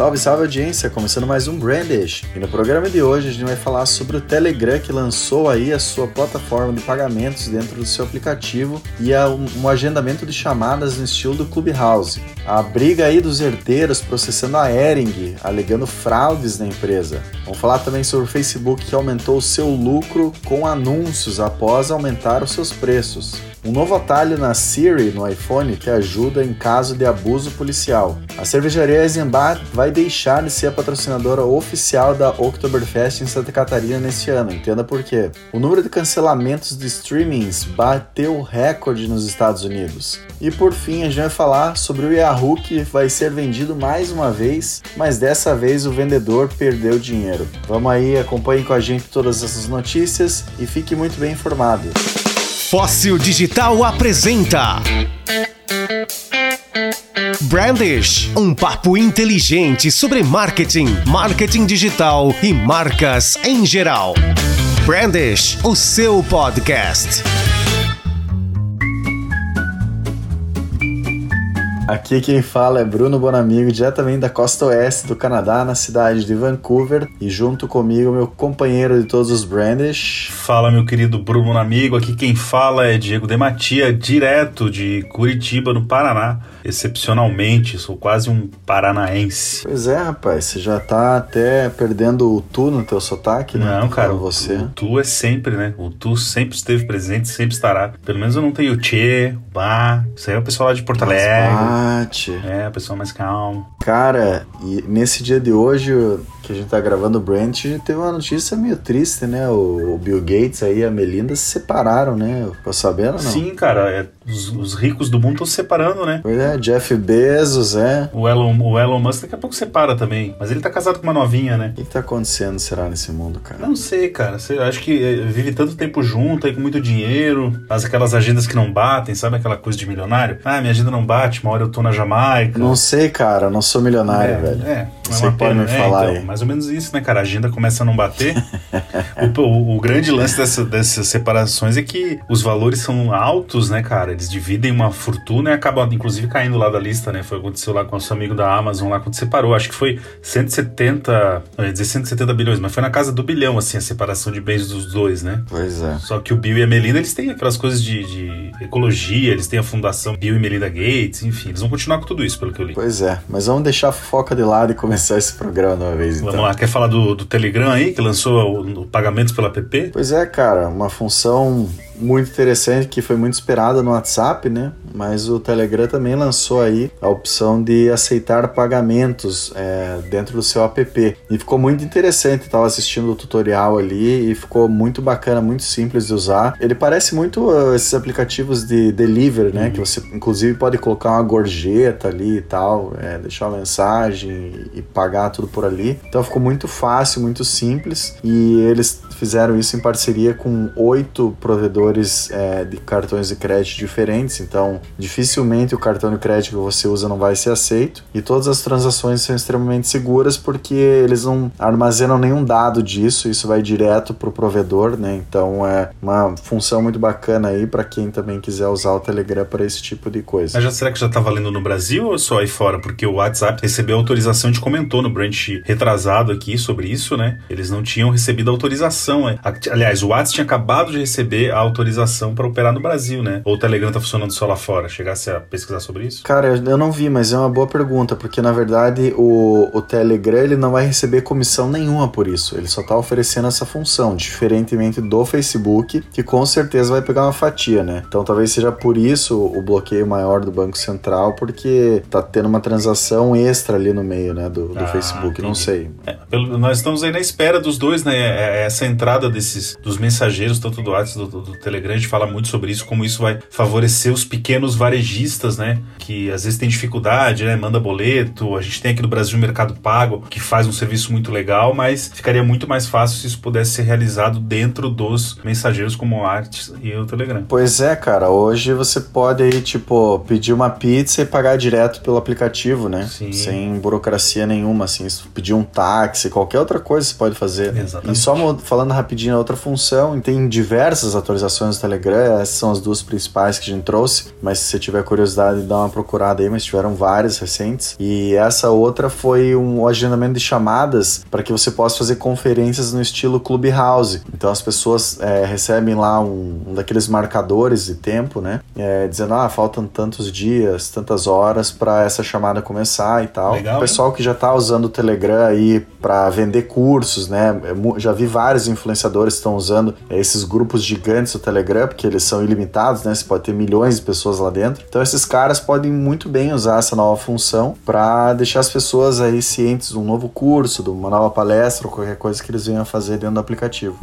Salve, salve audiência, começando mais um Brandish. E no programa de hoje a gente vai falar sobre o Telegram que lançou aí a sua plataforma de pagamentos dentro do seu aplicativo e a, um agendamento de chamadas no estilo do Clubhouse. A briga aí dos herdeiros processando a Ering, alegando fraudes na empresa. Vamos falar também sobre o Facebook que aumentou o seu lucro com anúncios após aumentar os seus preços. Um novo atalho na Siri no iPhone que ajuda em caso de abuso policial. A cervejaria Eisenbach vai deixar de ser a patrocinadora oficial da Oktoberfest em Santa Catarina neste ano, entenda por quê. O número de cancelamentos de streamings bateu recorde nos Estados Unidos. E por fim, a gente vai falar sobre o Yahoo que vai ser vendido mais uma vez, mas dessa vez o vendedor perdeu dinheiro. Vamos aí, acompanhe com a gente todas essas notícias e fique muito bem informado. Fóssil Digital apresenta. Brandish, um papo inteligente sobre marketing, marketing digital e marcas em geral. Brandish, o seu podcast. Aqui quem fala é Bruno Bonamigo, diretamente da costa oeste do Canadá, na cidade de Vancouver, e junto comigo meu companheiro de todos os Brandish. Fala, meu querido Bruno Bonamigo, aqui quem fala é Diego Dematia, direto de Curitiba, no Paraná. Excepcionalmente, sou quase um paranaense. Pois é, rapaz, você já tá até perdendo o tu no teu sotaque, né? Não, cara, você. O, tu é sempre, né? O tu sempre esteve presente, sempre estará. Pelo menos eu não tenho o tchê, o bah. Isso aí é o pessoal lá de Porto Alegre. É, o pessoal mais calmo. Cara, e nesse dia de hoje que a gente tá gravando o Brand, teve uma notícia meio triste, né? O, o, Bill Gates aí e a Melinda se separaram, né? Ficou sabendo ou não? Sim, cara, é, os, os, ricos do mundo estão se separando, né? É, Jeff Bezos, é. O Elon, o Elon Musk daqui a pouco separa também. Mas ele tá casado com uma novinha, né? O que, que tá acontecendo, será, nesse mundo, cara? Não sei, cara. Eu acho que é, vive tanto tempo junto, aí com muito dinheiro, faz aquelas agendas que não batem, sabe aquela coisa de milionário? Ah, minha agenda não bate, uma hora eu tô na Jamaica. Não sei, cara, não sou milionário, é, velho. É, Você é pode me falar então, aí. Mais ou menos isso, né, cara? a agenda começa a não bater. o, o, o, grande lance dessa, dessas separações é que os valores são altos, né, cara? Eles dividem uma fortuna e acabam, inclusive, caindo lá da lista, né? Foi o que aconteceu lá com o nosso amigo da Amazon lá quando separou. Acho que foi 170, não ia dizer 170 bilhões, mas foi na casa do bilhão, assim, a separação de bens dos dois, né? Pois é. Só que o Bill e a Melinda, eles têm aquelas coisas de, de ecologia, eles têm a fundação Bill e Melinda Gates, enfim, eles vão continuar com tudo isso, pelo que eu li. Pois é, mas vamos deixar a fofoca de lado e começar esse programa de uma vez, então. Vamos lá, quer falar do, do Telegram aí, que lançou o, o pagamentos pela app? Pois é, cara, uma função muito interessante que foi muito esperada no WhatsApp, né? Mas o Telegram também lançou aí a opção de aceitar pagamentos é, dentro do seu app e ficou muito interessante. Estava assistindo o tutorial ali e ficou muito bacana, muito simples de usar. Ele parece muito uh, esses aplicativos de delivery, né? Uhum. Que você inclusive pode colocar uma gorjeta ali e tal, é, deixar uma mensagem e, pagar tudo por ali. Então ficou muito fácil, muito simples e eles fizeram isso em parceria com oito provedores é, de cartões de crédito diferentes, então dificilmente o cartão de crédito que você usa não vai ser aceito e todas as transações são extremamente seguras porque eles não armazenam nenhum dado disso, isso vai direto para o provedor, né? Então é uma função muito bacana aí para quem também quiser usar o Telegram para esse tipo de coisa. Mas já, será que já está valendo no Brasil ou só aí fora? Porque o WhatsApp recebeu autorização, a gente comentou no branch retrasado aqui sobre isso, né? Eles não tinham recebido autorização autorização. É. Aliás, o WhatsApp tinha acabado de receber a autorização para operar no Brasil, né? Ou o Telegram tá funcionando só lá fora? Chegasse a pesquisar sobre isso? Cara, eu não vi, mas é uma boa pergunta, porque na verdade o, o Telegram ele não vai receber comissão nenhuma por isso. Ele só tá oferecendo essa função, diferentemente do Facebook, que com certeza vai pegar uma fatia, né? Então talvez seja por isso o bloqueio maior do Banco Central, porque tá tendo uma transação extra ali no meio, né, do, do ah, Facebook, entendi. não sei. É, nós estamos aí na espera dos dois, né? É, é essa entrada desses dos mensageiros, tanto do WhatsApp do, do Telegram, a gente fala muito sobre isso, como isso vai favorecer os pequenos varejistas, né? Que às vezes tem dificuldade, né? Manda boleto. A gente tem aqui no Brasil o Mercado Pago, que faz um serviço muito legal, mas ficaria muito mais fácil se isso pudesse ser realizado dentro dos mensageiros como o WhatsApp e o Telegram. Pois é, cara. Hoje você pode aí, tipo, pedir uma pizza e pagar direto pelo aplicativo, né? Sim. Sem burocracia nenhuma, assim. Pedir um táxi, qualquer outra coisa você pode fazer. Exatamente. E só falando falando rapidinho a outra função, tem diversas atualizações do Telegram, essas são as duas principais que a gente trouxe, mas se você tiver curiosidade, dá uma procurada aí, mas tiveram várias recentes. E essa outra foi um agendamento de chamadas para que você possa fazer conferências no estilo Clubhouse. Então as pessoas é, recebem lá um, um, daqueles marcadores de tempo, né? É, dizendo, ah, faltam tantos dias, tantas horas para essa chamada começar e tal. Legal, o pessoal hein? que já está usando o Telegram aí para vender cursos, né? É já vi vários influenciadores que estão usando esses grupos gigantes do Telegram, porque eles são ilimitados, né? Você pode ter milhões de pessoas lá dentro. Então esses caras podem muito bem usar essa nova função para deixar as pessoas aí cientes de um novo curso, de uma nova palestra ou qualquer coisa que eles venham a fazer dentro do aplicativo.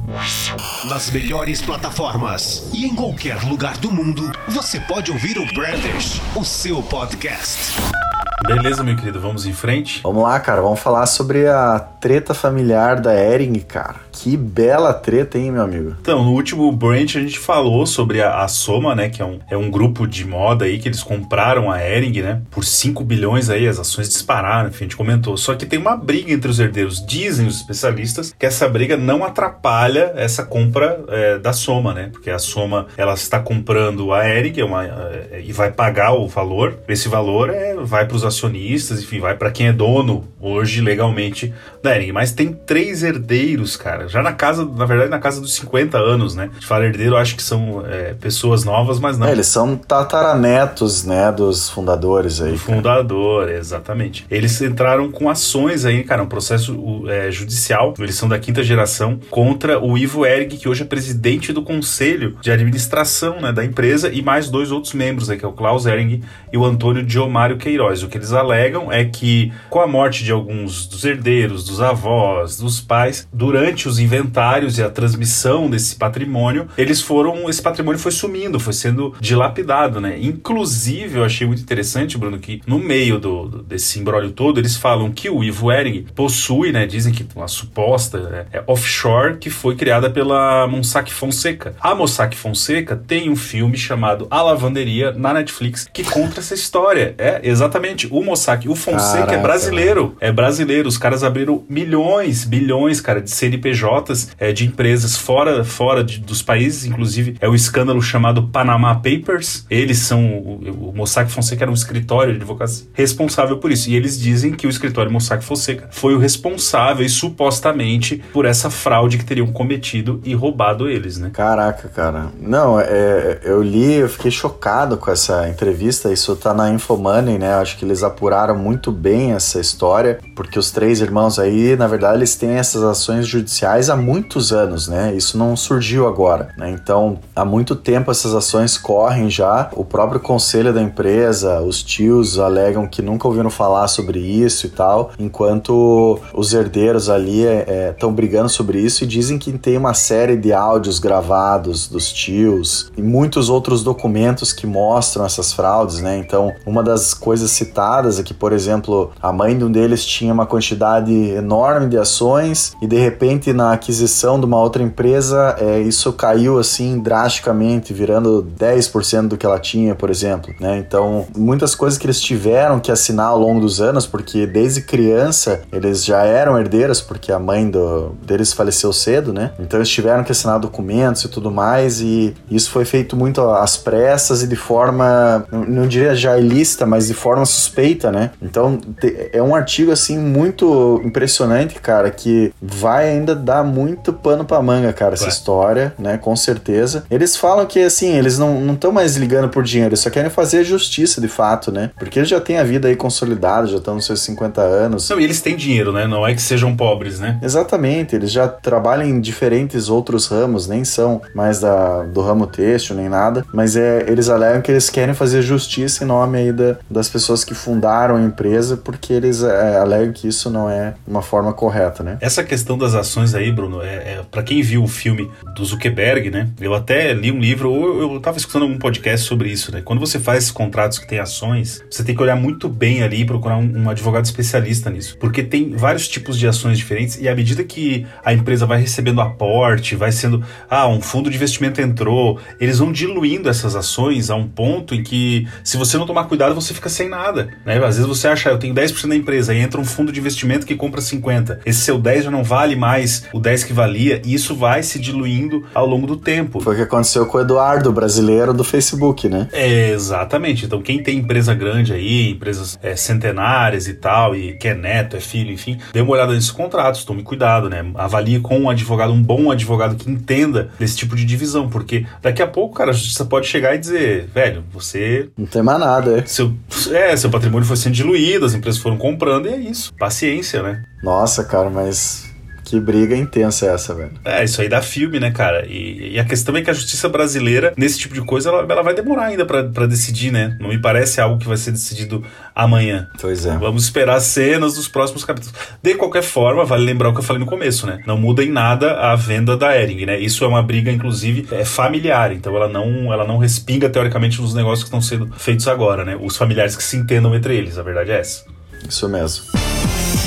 Nas melhores plataformas e em qualquer lugar do mundo, você pode ouvir o Brandish, o seu podcast. Beleza, meu querido, vamos em frente? Vamos lá, cara, vamos falar sobre a treta familiar da Ering, cara. Que bela treta, hein, meu amigo? Então, no último Branch a gente falou sobre a, a, Soma, né? Que é um, é um grupo de moda aí que eles compraram a Ering, né? Por 5 bilhões aí, as ações dispararam, enfim, a gente comentou. Só que tem uma briga entre os herdeiros. Dizem os especialistas que essa briga não atrapalha essa compra é, da Soma, né? Porque a Soma, ela está comprando a Ering é uma, é, e vai pagar o valor. Esse valor é, vai para os acionistas, enfim, vai para quem é dono hoje legalmente da Ering. Mas tem três herdeiros, cara já na casa, na verdade, na casa dos 50 anos, né? De falar herdeiro, acho que são é, pessoas novas, mas não. É, eles são tataranetos, né, dos fundadores aí. Do fundador, exatamente. Eles entraram com ações aí, cara, um processo é, judicial, eles são da quinta geração, contra o Ivo Erg, que hoje é presidente do conselho de administração, né, da empresa, e mais dois outros membros aí, que é o Klaus Ering e o Antônio Diomário Queiroz. O que eles alegam é que, com a morte de alguns dos herdeiros, dos avós, dos pais, durante os os inventários e a transmissão desse patrimônio, eles foram, esse patrimônio foi sumindo, foi sendo dilapidado, né? Inclusive, eu achei muito interessante, Bruno, que no meio do, do desse embrólio todo, eles falam que o Ivo Ering possui, né, dizem que uma suposta é, é offshore que foi criada pela Mossack Fonseca. A Mossack Fonseca tem um filme chamado A Lavanderia na Netflix que conta essa história. É, exatamente, o Mossack, o Fonseca é Caraca. é brasileiro, é brasileiro, os caras abriram milhões, bilhões, cara, de CNPJ CNPJs é, de empresas fora, fora de, dos países, inclusive é o escândalo chamado Panama Papers. Eles são, o, o Mossack Fonseca era um escritório de advocacia responsável por isso. E eles dizem que o escritório Mossack Fonseca foi o responsável e supostamente por essa fraude que teriam cometido e roubado eles, né? Caraca, cara. Não, é, eu li, eu fiquei chocado com essa entrevista. Isso tá na Infomoney, né? Acho que eles apuraram muito bem essa história, porque os três irmãos aí, na verdade, eles têm essas ações judiciais há muitos anos, né? Isso não surgiu agora, né? Então, há muito tempo essas ações correm já. O próprio conselho da empresa, os tios alegam que nunca ouviram falar sobre isso e tal, enquanto os herdeiros ali estão é, é, brigando sobre isso e dizem que tem uma série de áudios gravados dos tios e muitos outros documentos que mostram essas fraudes, né? Então, uma das coisas citadas é que, por exemplo, a mãe de um deles tinha uma quantidade enorme de ações e de repente na aquisição de uma outra empresa, é, isso caiu assim drasticamente, virando 10% do que ela tinha, por exemplo. Né? Então, muitas coisas que eles tiveram que assinar ao longo dos anos, porque desde criança eles já eram herdeiros, porque a mãe do, deles faleceu cedo, né? Então eles tiveram que assinar documentos e tudo mais, e isso foi feito muito às pressas e de forma, não diria já ilícita, mas de forma suspeita, né? Então é um artigo assim muito impressionante, cara, que vai ainda dá muito pano pra manga, cara, essa história, né? Com certeza. Eles falam que, assim, eles não estão mais ligando por dinheiro, eles só querem fazer justiça de fato, né? Porque eles já têm a vida aí consolidada, já estão nos seus 50 anos. Não, e eles têm dinheiro, né? Não é que sejam pobres, né? Exatamente, eles já trabalham em diferentes outros ramos, nem são mais da, do ramo têxtil, nem nada, mas é, eles alegam que eles querem fazer justiça em nome aí da, das pessoas que fundaram a empresa, porque eles é, alegam que isso não é uma forma correta, né? Essa questão das ações aí, Bruno, é, é para quem viu o filme do Zuckerberg, né? Eu até li um livro, ou eu, estava escutando algum podcast sobre isso, né? Quando você faz contratos que tem ações, você tem que olhar muito bem ali e procurar um, um advogado especialista nisso. Porque tem vários tipos de ações diferentes e à medida que a empresa vai recebendo aporte, vai sendo, ah, um fundo de investimento entrou, eles vão diluindo essas ações a um ponto em que, se você não tomar cuidado, você fica sem nada. Né? Às vezes você acha, eu tenho 10% da empresa, aí entra um fundo de investimento que compra 50%. Esse seu 10 já não vale mais o 10 que valia, e isso vai se diluindo ao longo do tempo. Foi o que aconteceu com o Eduardo, brasileiro do Facebook, né? É, exatamente. Então, quem tem empresa grande aí, empresas é, centenárias e tal, e que é neto, é filho, enfim, dê uma olhada nesses contratos, tome cuidado, né? Avalie com um advogado, um bom advogado que entenda desse tipo de divisão, porque daqui a pouco, cara, a justiça pode chegar e dizer, velho, você. Não tem mais nada, é. Seu, é, seu patrimônio foi sendo diluído, as empresas foram comprando e é isso. Paciência, né? Nossa, cara, mas que briga intensa é essa, velho. É, isso aí dá filme, né, cara? E, e, a questão é que a justiça brasileira, nesse tipo de coisa, ela, ela vai demorar ainda para decidir, né? Não me parece algo que vai ser decidido amanhã. Pois é. Vamos esperar cenas dos próximos capítulos. De qualquer forma, vale lembrar o que eu falei no começo, né? Não muda em nada a venda da Ering, né? Isso é uma briga, inclusive, é familiar. Então ela não, ela não respinga, teoricamente, nos negócios que estão sendo feitos agora, né? Os familiares que se entendam entre eles. A verdade é essa. Isso mesmo.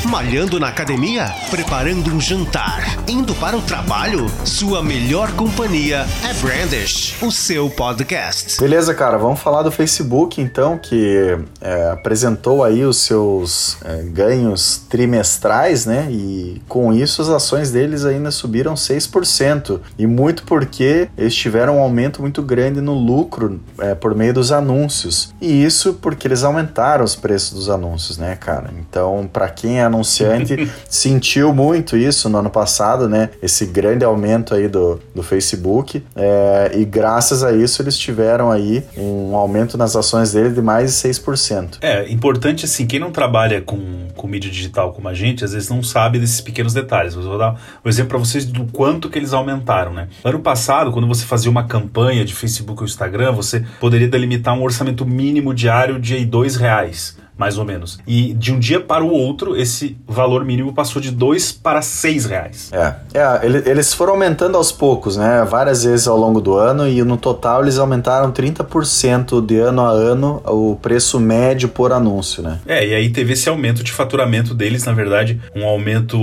Malhando na academia? Preparando um jantar? Indo para o trabalho? Sua melhor companhia é Brandish, o seu podcast. Beleza, cara, vamos falar do Facebook então, que é, apresentou aí os seus é, ganhos trimestrais, né? E com isso as ações deles ainda subiram 6%. E muito porque eles tiveram um aumento muito grande no lucro é, por meio dos anúncios. E isso porque eles aumentaram os preços dos anúncios, né, cara? Então, para quem é anunciante sentiu muito isso no ano passado, né? Esse grande aumento aí do, do Facebook. É, e graças a isso eles tiveram aí um aumento nas ações dele de mais de 6%. É, importante assim, quem não trabalha com, com mídia digital como a gente, às vezes não sabe desses pequenos detalhes. Eu vou dar um exemplo para vocês do quanto que eles aumentaram, né? Ano passado, quando você fazia uma campanha de Facebook ou Instagram, você poderia delimitar um orçamento mínimo diário de dois reais mais ou menos. E de um dia para o outro, esse valor mínimo passou de 2 para 6 reais. É, é eles foram aumentando aos poucos, né? Várias vezes ao longo do ano e no total eles aumentaram 30% de ano a ano o preço médio por anúncio, né? É, e aí teve esse aumento de faturamento deles, na verdade, um aumento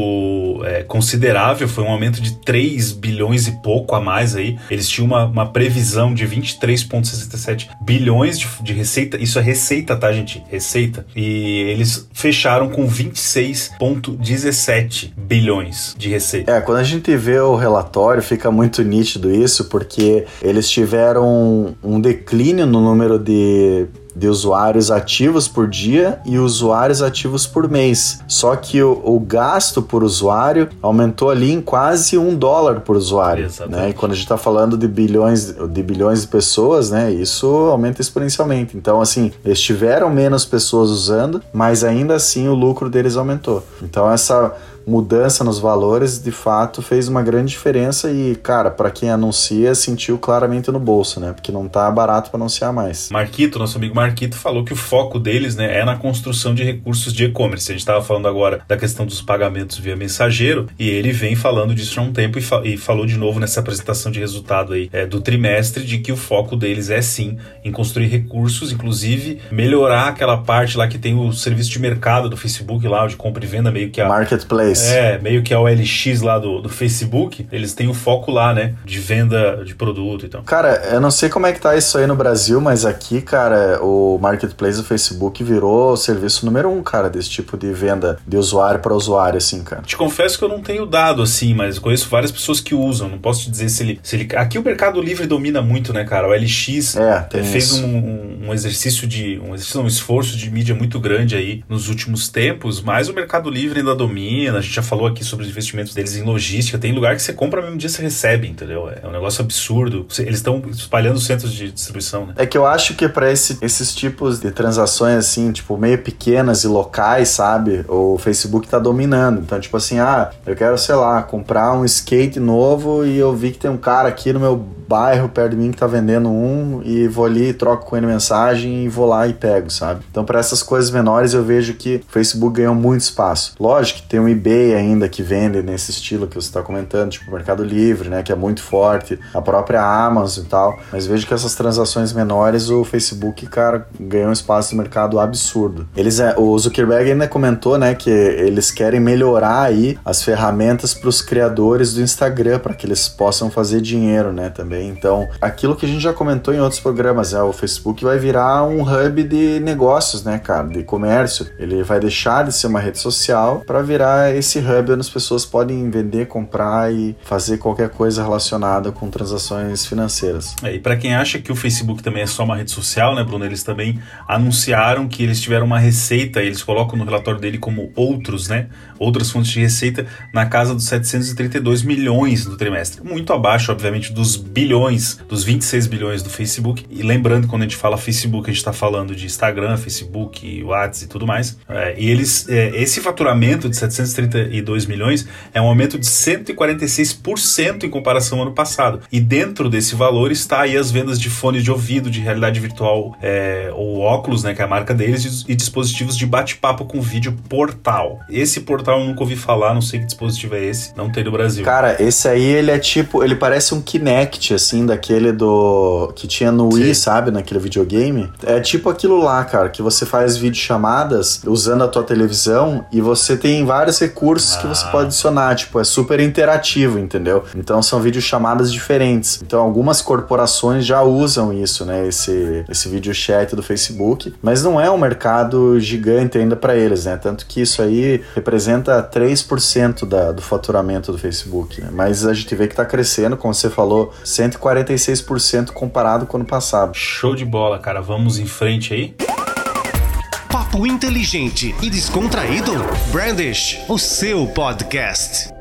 é, considerável, foi um aumento de 3 bilhões e pouco a mais aí. Eles tinham uma, uma previsão de 23,67 bilhões de, de receita, isso é receita, tá, gente? Receita e eles fecharam com 26,17 bilhões de receita. É, quando a gente vê o relatório, fica muito nítido isso, porque eles tiveram um declínio no número de de usuários ativos por dia e usuários ativos por mês. Só que o, o gasto por usuário aumentou ali em quase um dólar por usuário. Né? E quando a gente está falando de bilhões, de bilhões de pessoas, né, isso aumenta exponencialmente. Então, assim, eles tiveram menos pessoas usando, mas ainda assim o lucro deles aumentou. Então, essa mudança nos valores de fato fez uma grande diferença e, cara, para quem anuncia, sentiu claramente no bolso, né? Porque não tá barato para anunciar mais. Marquito, nosso amigo Marquito, falou que o foco deles, né, é na construção de recursos de e-commerce. A gente estava falando agora da questão dos pagamentos via mensageiro e ele vem falando disso há um tempo e, fa e falou de novo nessa apresentação de resultado aí é, do trimestre de que o foco deles é sim em construir recursos, inclusive melhorar aquela parte lá que tem o serviço de mercado do Facebook lá, de compra e venda meio que a marketplace é, meio que é o LX lá do, do Facebook, eles têm o foco lá, né? De venda de produto e então. Cara, eu não sei como é que tá isso aí no Brasil, mas aqui, cara, o marketplace do Facebook virou o serviço número um, cara, desse tipo de venda de usuário para usuário, assim, cara. Te confesso que eu não tenho dado assim, mas conheço várias pessoas que usam. Não posso te dizer se ele. Se ele... Aqui o Mercado Livre domina muito, né, cara? O LX é, é fez um, um, exercício de. Um exercício, um esforço de mídia muito grande aí nos últimos tempos, mas o Mercado Livre ainda domina gente já falou aqui sobre os investimentos deles em logística. Tem lugar que você compra mesmo dia você recebe, entendeu? É um negócio absurdo. Eles estão espalhando centros de distribuição, né? É que eu acho que para esse, esses tipos de transações, assim, tipo, meio pequenas e locais, sabe? O Facebook tá dominando. Então, tipo assim, ah, eu quero, sei lá, comprar um skate novo e eu vi que tem um cara aqui no meu bairro perto de mim que tá vendendo um e vou ali, troco com ele mensagem e vou lá e pego, sabe? Então, para essas coisas menores, eu vejo que o Facebook ganhou muito espaço. Lógico que tem um eBay eBay ainda que vende nesse estilo que você está comentando, tipo o Mercado Livre, né, que é muito forte, a própria Amazon e tal. Mas vejo que essas transações menores, o Facebook, cara, ganhou um espaço no mercado absurdo. Eles, é, o Zuckerberg ainda comentou, né, que eles querem melhorar aí as ferramentas para os criadores do Instagram, para que eles possam fazer dinheiro, né, também. Então, aquilo que a gente já comentou em outros programas, é o Facebook vai virar um hub de negócios, né, cara, de comércio. Ele vai deixar de ser uma rede social para virar esse hub onde as pessoas podem vender, comprar e fazer qualquer coisa relacionada com transações financeiras. É, e para quem acha que o Facebook também é só uma rede social, né, Bruno, eles também anunciaram que eles tiveram uma receita, eles colocam no relatório dele como outros, né, outras fontes de receita na casa dos 732 milhões no trimestre. Muito abaixo, obviamente, dos bilhões, dos 26 bilhões do Facebook. E lembrando, quando a gente fala Facebook, a gente está falando de Instagram, Facebook, WhatsApp e tudo mais. É, e eles, é, esse faturamento de 732 milhões é um aumento de 146% em comparação ao ano passado. E dentro desse valor está aí as vendas de fones de ouvido, de realidade virtual é, ou óculos, né, que é a marca deles, e dispositivos de bate-papo com vídeo portal. Esse portal eu nunca ouvi falar, não sei que dispositivo é esse, não tem no Brasil. Cara, esse aí ele é tipo, ele parece um Kinect, assim, daquele do. que tinha no Wii, Sim. sabe, naquele videogame. É tipo aquilo lá, cara, que você faz videochamadas usando a tua televisão e você tem vários recursos ah. que você ah. pode adicionar, tipo, é super interativo, entendeu? Então são videochamadas diferentes. Então algumas corporações já usam isso, né, esse, esse video chat do Facebook, mas não é um mercado gigante ainda para eles, né? Tanto que isso aí representa 3% da, do faturamento do Facebook, né? Mas a gente vê que tá crescendo, como você falou, 146% comparado com o ano passado. Show de bola, cara. Vamos em frente aí? Papo inteligente e descontraído? Brandish, o seu podcast.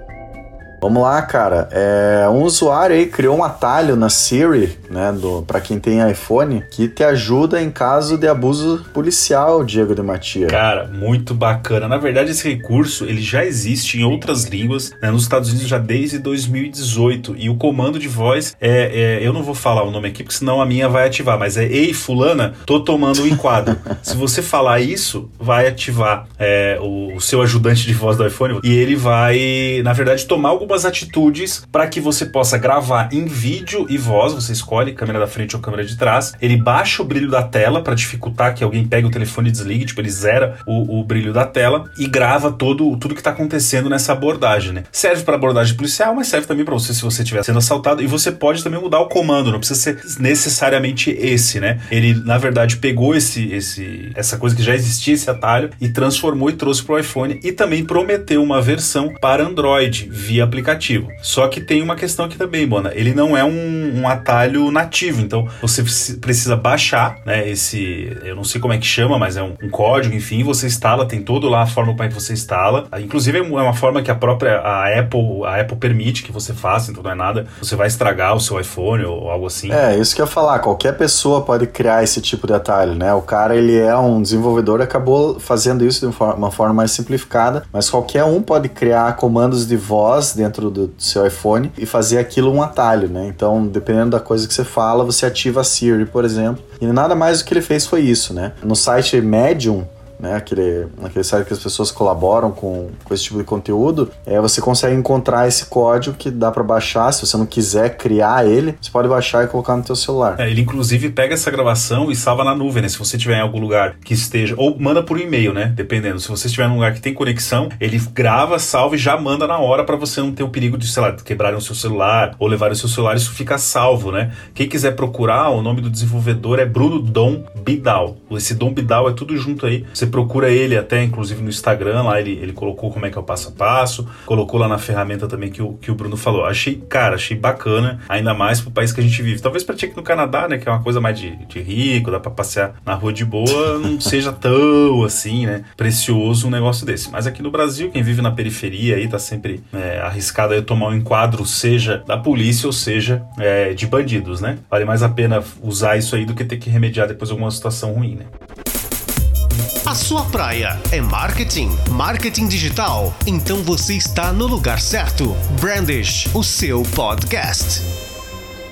Vamos lá, cara. É, um usuário aí criou um atalho na Siri, né, para quem tem iPhone, que te ajuda em caso de abuso policial, Diego de Matia. Cara, muito bacana. Na verdade, esse recurso ele já existe em outras línguas, né, nos Estados Unidos já desde 2018. E o comando de voz é, é, eu não vou falar o nome aqui, porque senão a minha vai ativar, mas é Ei, fulana, tô tomando um enquadro. Se você falar isso, vai ativar é, o, o seu ajudante de voz do iPhone e ele vai, na verdade, tomar alguma algumas atitudes para que você possa gravar em vídeo e voz. Você escolhe câmera da frente ou câmera de trás. Ele baixa o brilho da tela para dificultar que alguém pegue o telefone e desligue. Tipo, ele zera o, o brilho da tela e grava todo, tudo que está acontecendo nessa abordagem, né? Serve para abordagem policial, mas serve também para você se você estiver sendo assaltado. E você pode também mudar o comando, não precisa ser necessariamente esse, né? Ele, na verdade, pegou esse, esse, essa coisa que já existia, esse atalho, e transformou e trouxe para o iPhone e também prometeu uma versão para Android via aplicativo. Só que tem uma questão aqui também, Bona. Ele não é um, um atalho nativo, então você precisa baixar, né? Esse, eu não sei como é que chama, mas é um, um código, enfim, você instala, tem todo lá a forma como é que você instala. Inclusive é uma forma que a própria a Apple, a Apple permite que você faça, então não é nada. Você vai estragar o seu iPhone ou algo assim. É, isso que eu ia falar. Qualquer pessoa pode criar esse tipo de atalho, né? O cara ele é um desenvolvedor, acabou fazendo isso de uma forma mais simplificada, mas qualquer um pode criar comandos de voz dentro dentro do seu iPhone e fazer aquilo um atalho, né? Então, dependendo da coisa que você fala, você ativa a Siri, por exemplo. E nada mais do que ele fez foi isso, né? No site Medium, né, aquele, aquele site que as pessoas colaboram com, com esse tipo de conteúdo, é, você consegue encontrar esse código que dá para baixar. Se você não quiser criar ele, você pode baixar e colocar no teu celular. É, ele inclusive pega essa gravação e salva na nuvem, né? Se você tiver em algum lugar que esteja, ou manda por e-mail, né? Dependendo. Se você estiver num lugar que tem conexão, ele grava, salva e já manda na hora para você não ter o perigo de, sei lá, quebrarem o seu celular ou levarem o seu celular. Isso fica salvo, né? Quem quiser procurar, o nome do desenvolvedor é Bruno Dom Bidal. Esse Dom Bidal é tudo junto aí. Você você procura ele até, inclusive, no Instagram, lá ele, ele colocou como é que é o passo a passo, colocou lá na ferramenta também que o, que o Bruno falou. Achei, cara, achei bacana, ainda mais pro país que a gente vive. Talvez pra ti aqui no Canadá, né, que é uma coisa mais de, de rico, dá pra passear na rua de boa, não seja tão, assim, né, precioso um negócio desse. Mas aqui no Brasil, quem vive na periferia aí tá sempre é, arriscado a tomar um enquadro, seja da polícia ou seja é, de bandidos, né? Vale mais a pena usar isso aí do que ter que remediar depois alguma situação ruim, né? A sua praia é marketing? Marketing digital? Então você está no lugar certo. Brandish, o seu podcast.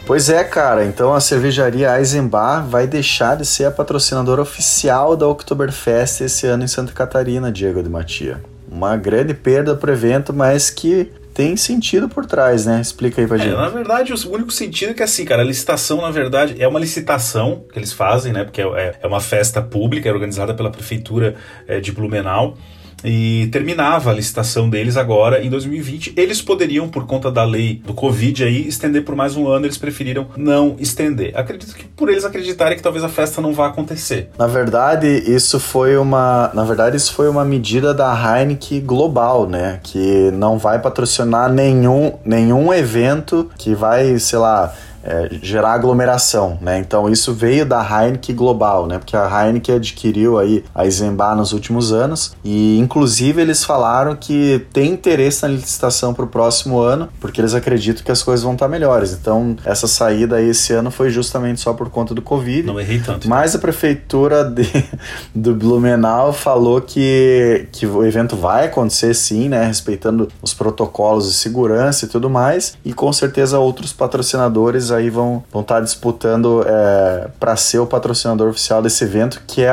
Pois é, cara. Então a cervejaria Eisenbar vai deixar de ser a patrocinadora oficial da Oktoberfest esse ano em Santa Catarina, Diego de Matia. uma grande perda para o evento, mas que tem sentido por trás, né? Explica aí pra é, gente. Na verdade, o único sentido é que assim, cara, a licitação, na verdade, é uma licitação que eles fazem, né? Porque é, é uma festa pública, é organizada pela prefeitura é, de Blumenau e terminava a licitação deles agora em 2020. Eles poderiam, por conta da lei do Covid aí, estender por mais um ano, eles preferiram não estender. Acredito que por eles acreditarem que talvez a festa não vá acontecer. Na verdade, isso foi uma, na verdade, isso foi uma medida da Heineken global, né, que não vai patrocinar nenhum nenhum evento que vai, sei lá, é, gerar aglomeração, né? Então isso veio da Heineken global, né? Porque a Heineken adquiriu aí a Eisenbahn nos últimos anos e inclusive eles falaram que tem interesse na licitação para o próximo ano, porque eles acreditam que as coisas vão estar melhores. Então essa saída aí esse ano foi justamente só por conta do Covid. Não errei tanto. Mas a prefeitura de, do Blumenau falou que, que o evento vai acontecer sim, né? Respeitando os protocolos de segurança e tudo mais. E com certeza outros patrocinadores aí vão vão estar tá disputando é, para ser o patrocinador oficial desse evento, que é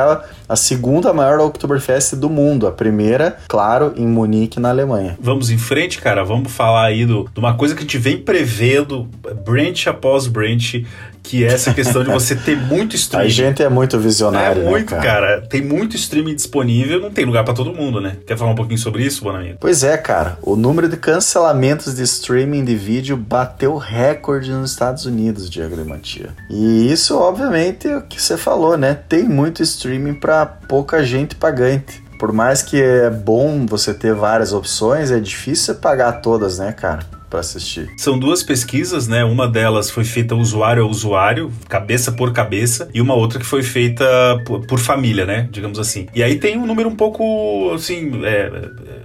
a segunda maior Oktoberfest do mundo. A primeira, claro, em Munique, na Alemanha. Vamos em frente, cara. Vamos falar aí do, de uma coisa que a gente vem prevendo, branch após branch, que é essa questão de você ter muito streaming. A gente é muito visionário, É muito, né, cara? cara? Tem muito streaming disponível, não tem lugar para todo mundo, né? Quer falar um pouquinho sobre isso, bom amigo? Pois é, cara. O número de cancelamentos de streaming de vídeo bateu recorde nos Estados Unidos, Diego de Matia. E isso, obviamente, é o que você falou, né? Tem muito streaming para pouca gente pagante. Por mais que é bom você ter várias opções, é difícil pagar todas, né, cara? Para assistir. São duas pesquisas, né? Uma delas foi feita usuário a usuário, cabeça por cabeça, e uma outra que foi feita por, por família, né? Digamos assim. E aí tem um número um pouco, assim, é,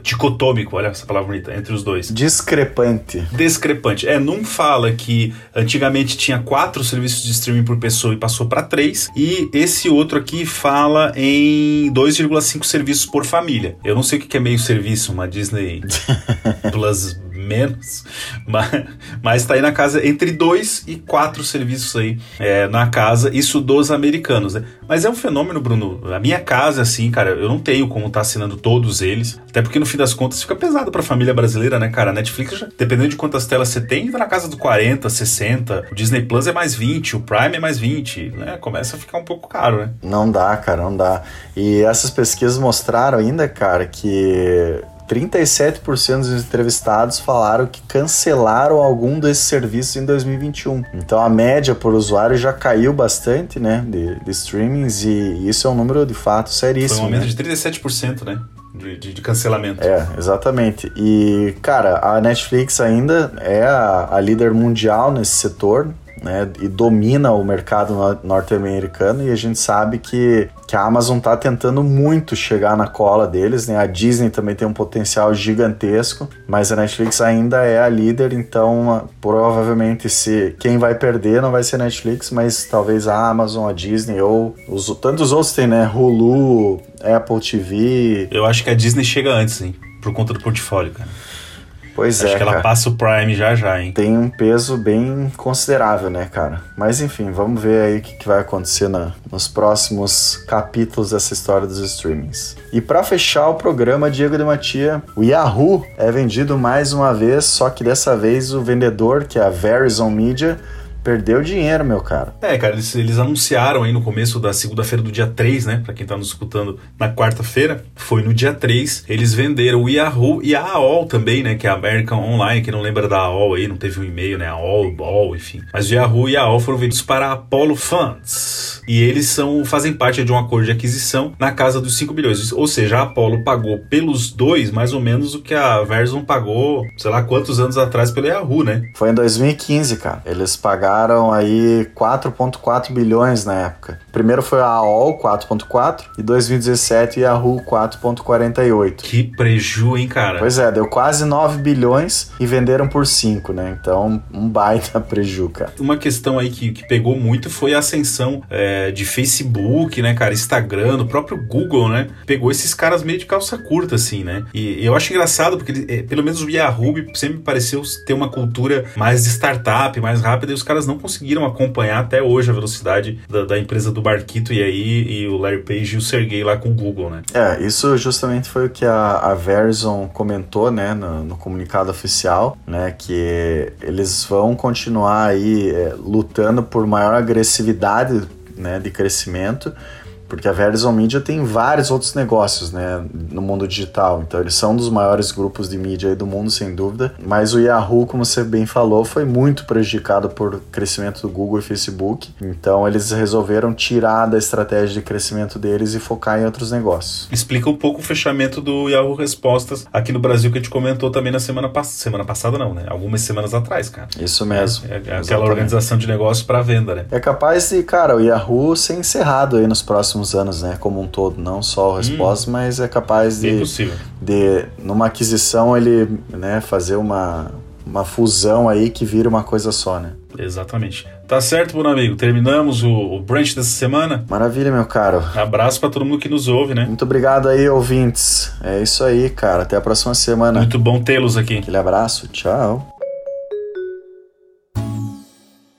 dicotômico, olha essa palavra bonita, entre os dois. Discrepante. Discrepante. É, num fala que antigamente tinha quatro serviços de streaming por pessoa e passou para três, e esse outro aqui fala em 2,5 serviços por família. Eu não sei o que é meio serviço, uma Disney Plus menos, mas, mas tá aí na casa entre dois e quatro serviços aí é, na casa, isso dos americanos, né? Mas é um fenômeno, Bruno. A minha casa, assim, cara, eu não tenho como estar tá assinando todos eles, até porque no fim das contas fica pesado pra família brasileira, né, cara? A Netflix, dependendo de quantas telas você tem, vai na casa do 40, 60, o Disney Plus é mais 20, o Prime é mais 20, né? Começa a ficar um pouco caro, né? Não dá, cara, não dá. E essas pesquisas mostraram ainda, cara, que 37% dos entrevistados falaram que cancelaram algum desses serviços em 2021. Então a média por usuário já caiu bastante, né, de, de streamings e isso é um número de fato seríssimo. Foi um aumento né? de 37%, né? De, de, de, cancelamento. É, exatamente. E, cara, a Netflix ainda é a, a líder mundial nesse setor, né, e domina o mercado norte-americano e a gente sabe que, que a Amazon está tentando muito chegar na cola deles, né? A Disney também tem um potencial gigantesco, mas a Netflix ainda é a líder, então provavelmente se quem vai perder não vai ser a Netflix, mas talvez a Amazon, a Disney ou os tantos outros tem, né? Hulu, Apple TV. Eu acho que a Disney chega antes, hein? Por conta do portfólio, cara. Pois Acho é. que ela cara. passa o Prime já já, hein? Tem um peso bem considerável, né, cara? Mas enfim, vamos ver aí o que, que vai acontecer na, nos próximos capítulos dessa história dos streamings. E para fechar o programa, Diego de Matia, o Yahoo é vendido mais uma vez, só que dessa vez o vendedor, que é a Verizon Media, perdeu dinheiro, meu cara. É, cara, eles, eles anunciaram aí no começo da segunda-feira do dia 3, né? Pra quem tá nos escutando na quarta-feira, foi no dia 3. Eles venderam o Yahoo e a AOL também, né? Que é a American Online, que não lembra da AOL aí, não teve um e-mail, né? AOL, AOL, enfim. Mas o Yahoo e a AOL foram vendidos para a Apollo Funds. E eles são, fazem parte de um acordo de aquisição na casa dos 5 bilhões. Ou seja, a Apollo pagou pelos dois mais ou menos o que a Verizon pagou, sei lá quantos anos atrás pelo Yahoo, né? Foi em 2015, cara. Eles pagaram aí 4,4 bilhões na época. Primeiro foi a AOL 4,4 e 2017 Yahoo 4,48. Que preju, hein, cara? Pois é, deu quase 9 bilhões e venderam por 5, né? Então, um baita preju, cara. Uma questão aí que, que pegou muito foi a ascensão é, de Facebook, né, cara? Instagram, o próprio Google, né? Pegou esses caras meio de calça curta, assim, né? E eu acho engraçado porque, é, pelo menos o Yahoo sempre pareceu ter uma cultura mais de startup, mais rápida, e os caras caras não conseguiram acompanhar até hoje a velocidade da, da empresa do Barquito e aí e o Larry Page e o Sergey lá com o Google, né? É, isso justamente foi o que a, a Verizon comentou, né, no, no comunicado oficial, né, que eles vão continuar aí é, lutando por maior agressividade, né, de crescimento, porque a Verizon Media tem vários outros negócios, né, no mundo digital. Então eles são um dos maiores grupos de mídia do mundo, sem dúvida. Mas o Yahoo, como você bem falou, foi muito prejudicado por crescimento do Google e Facebook. Então eles resolveram tirar da estratégia de crescimento deles e focar em outros negócios. Explica um pouco o fechamento do Yahoo Respostas aqui no Brasil que a gente comentou também na semana passada. Semana passada não, né? Algumas semanas atrás, cara. Isso mesmo. É, é aquela organização de negócios para venda, né? É capaz de, cara, o Yahoo ser encerrado aí nos próximos próximos anos, né? Como um todo, não só o resposta, hum, mas é capaz de, de, numa aquisição, ele né, fazer uma, uma fusão aí que vira uma coisa só, né? Exatamente. Tá certo, meu amigo. Terminamos o, o brunch dessa semana. Maravilha, meu caro. Abraço para todo mundo que nos ouve, né? Muito obrigado aí, ouvintes. É isso aí, cara. Até a próxima semana. Muito bom tê-los aqui. Aquele abraço. Tchau.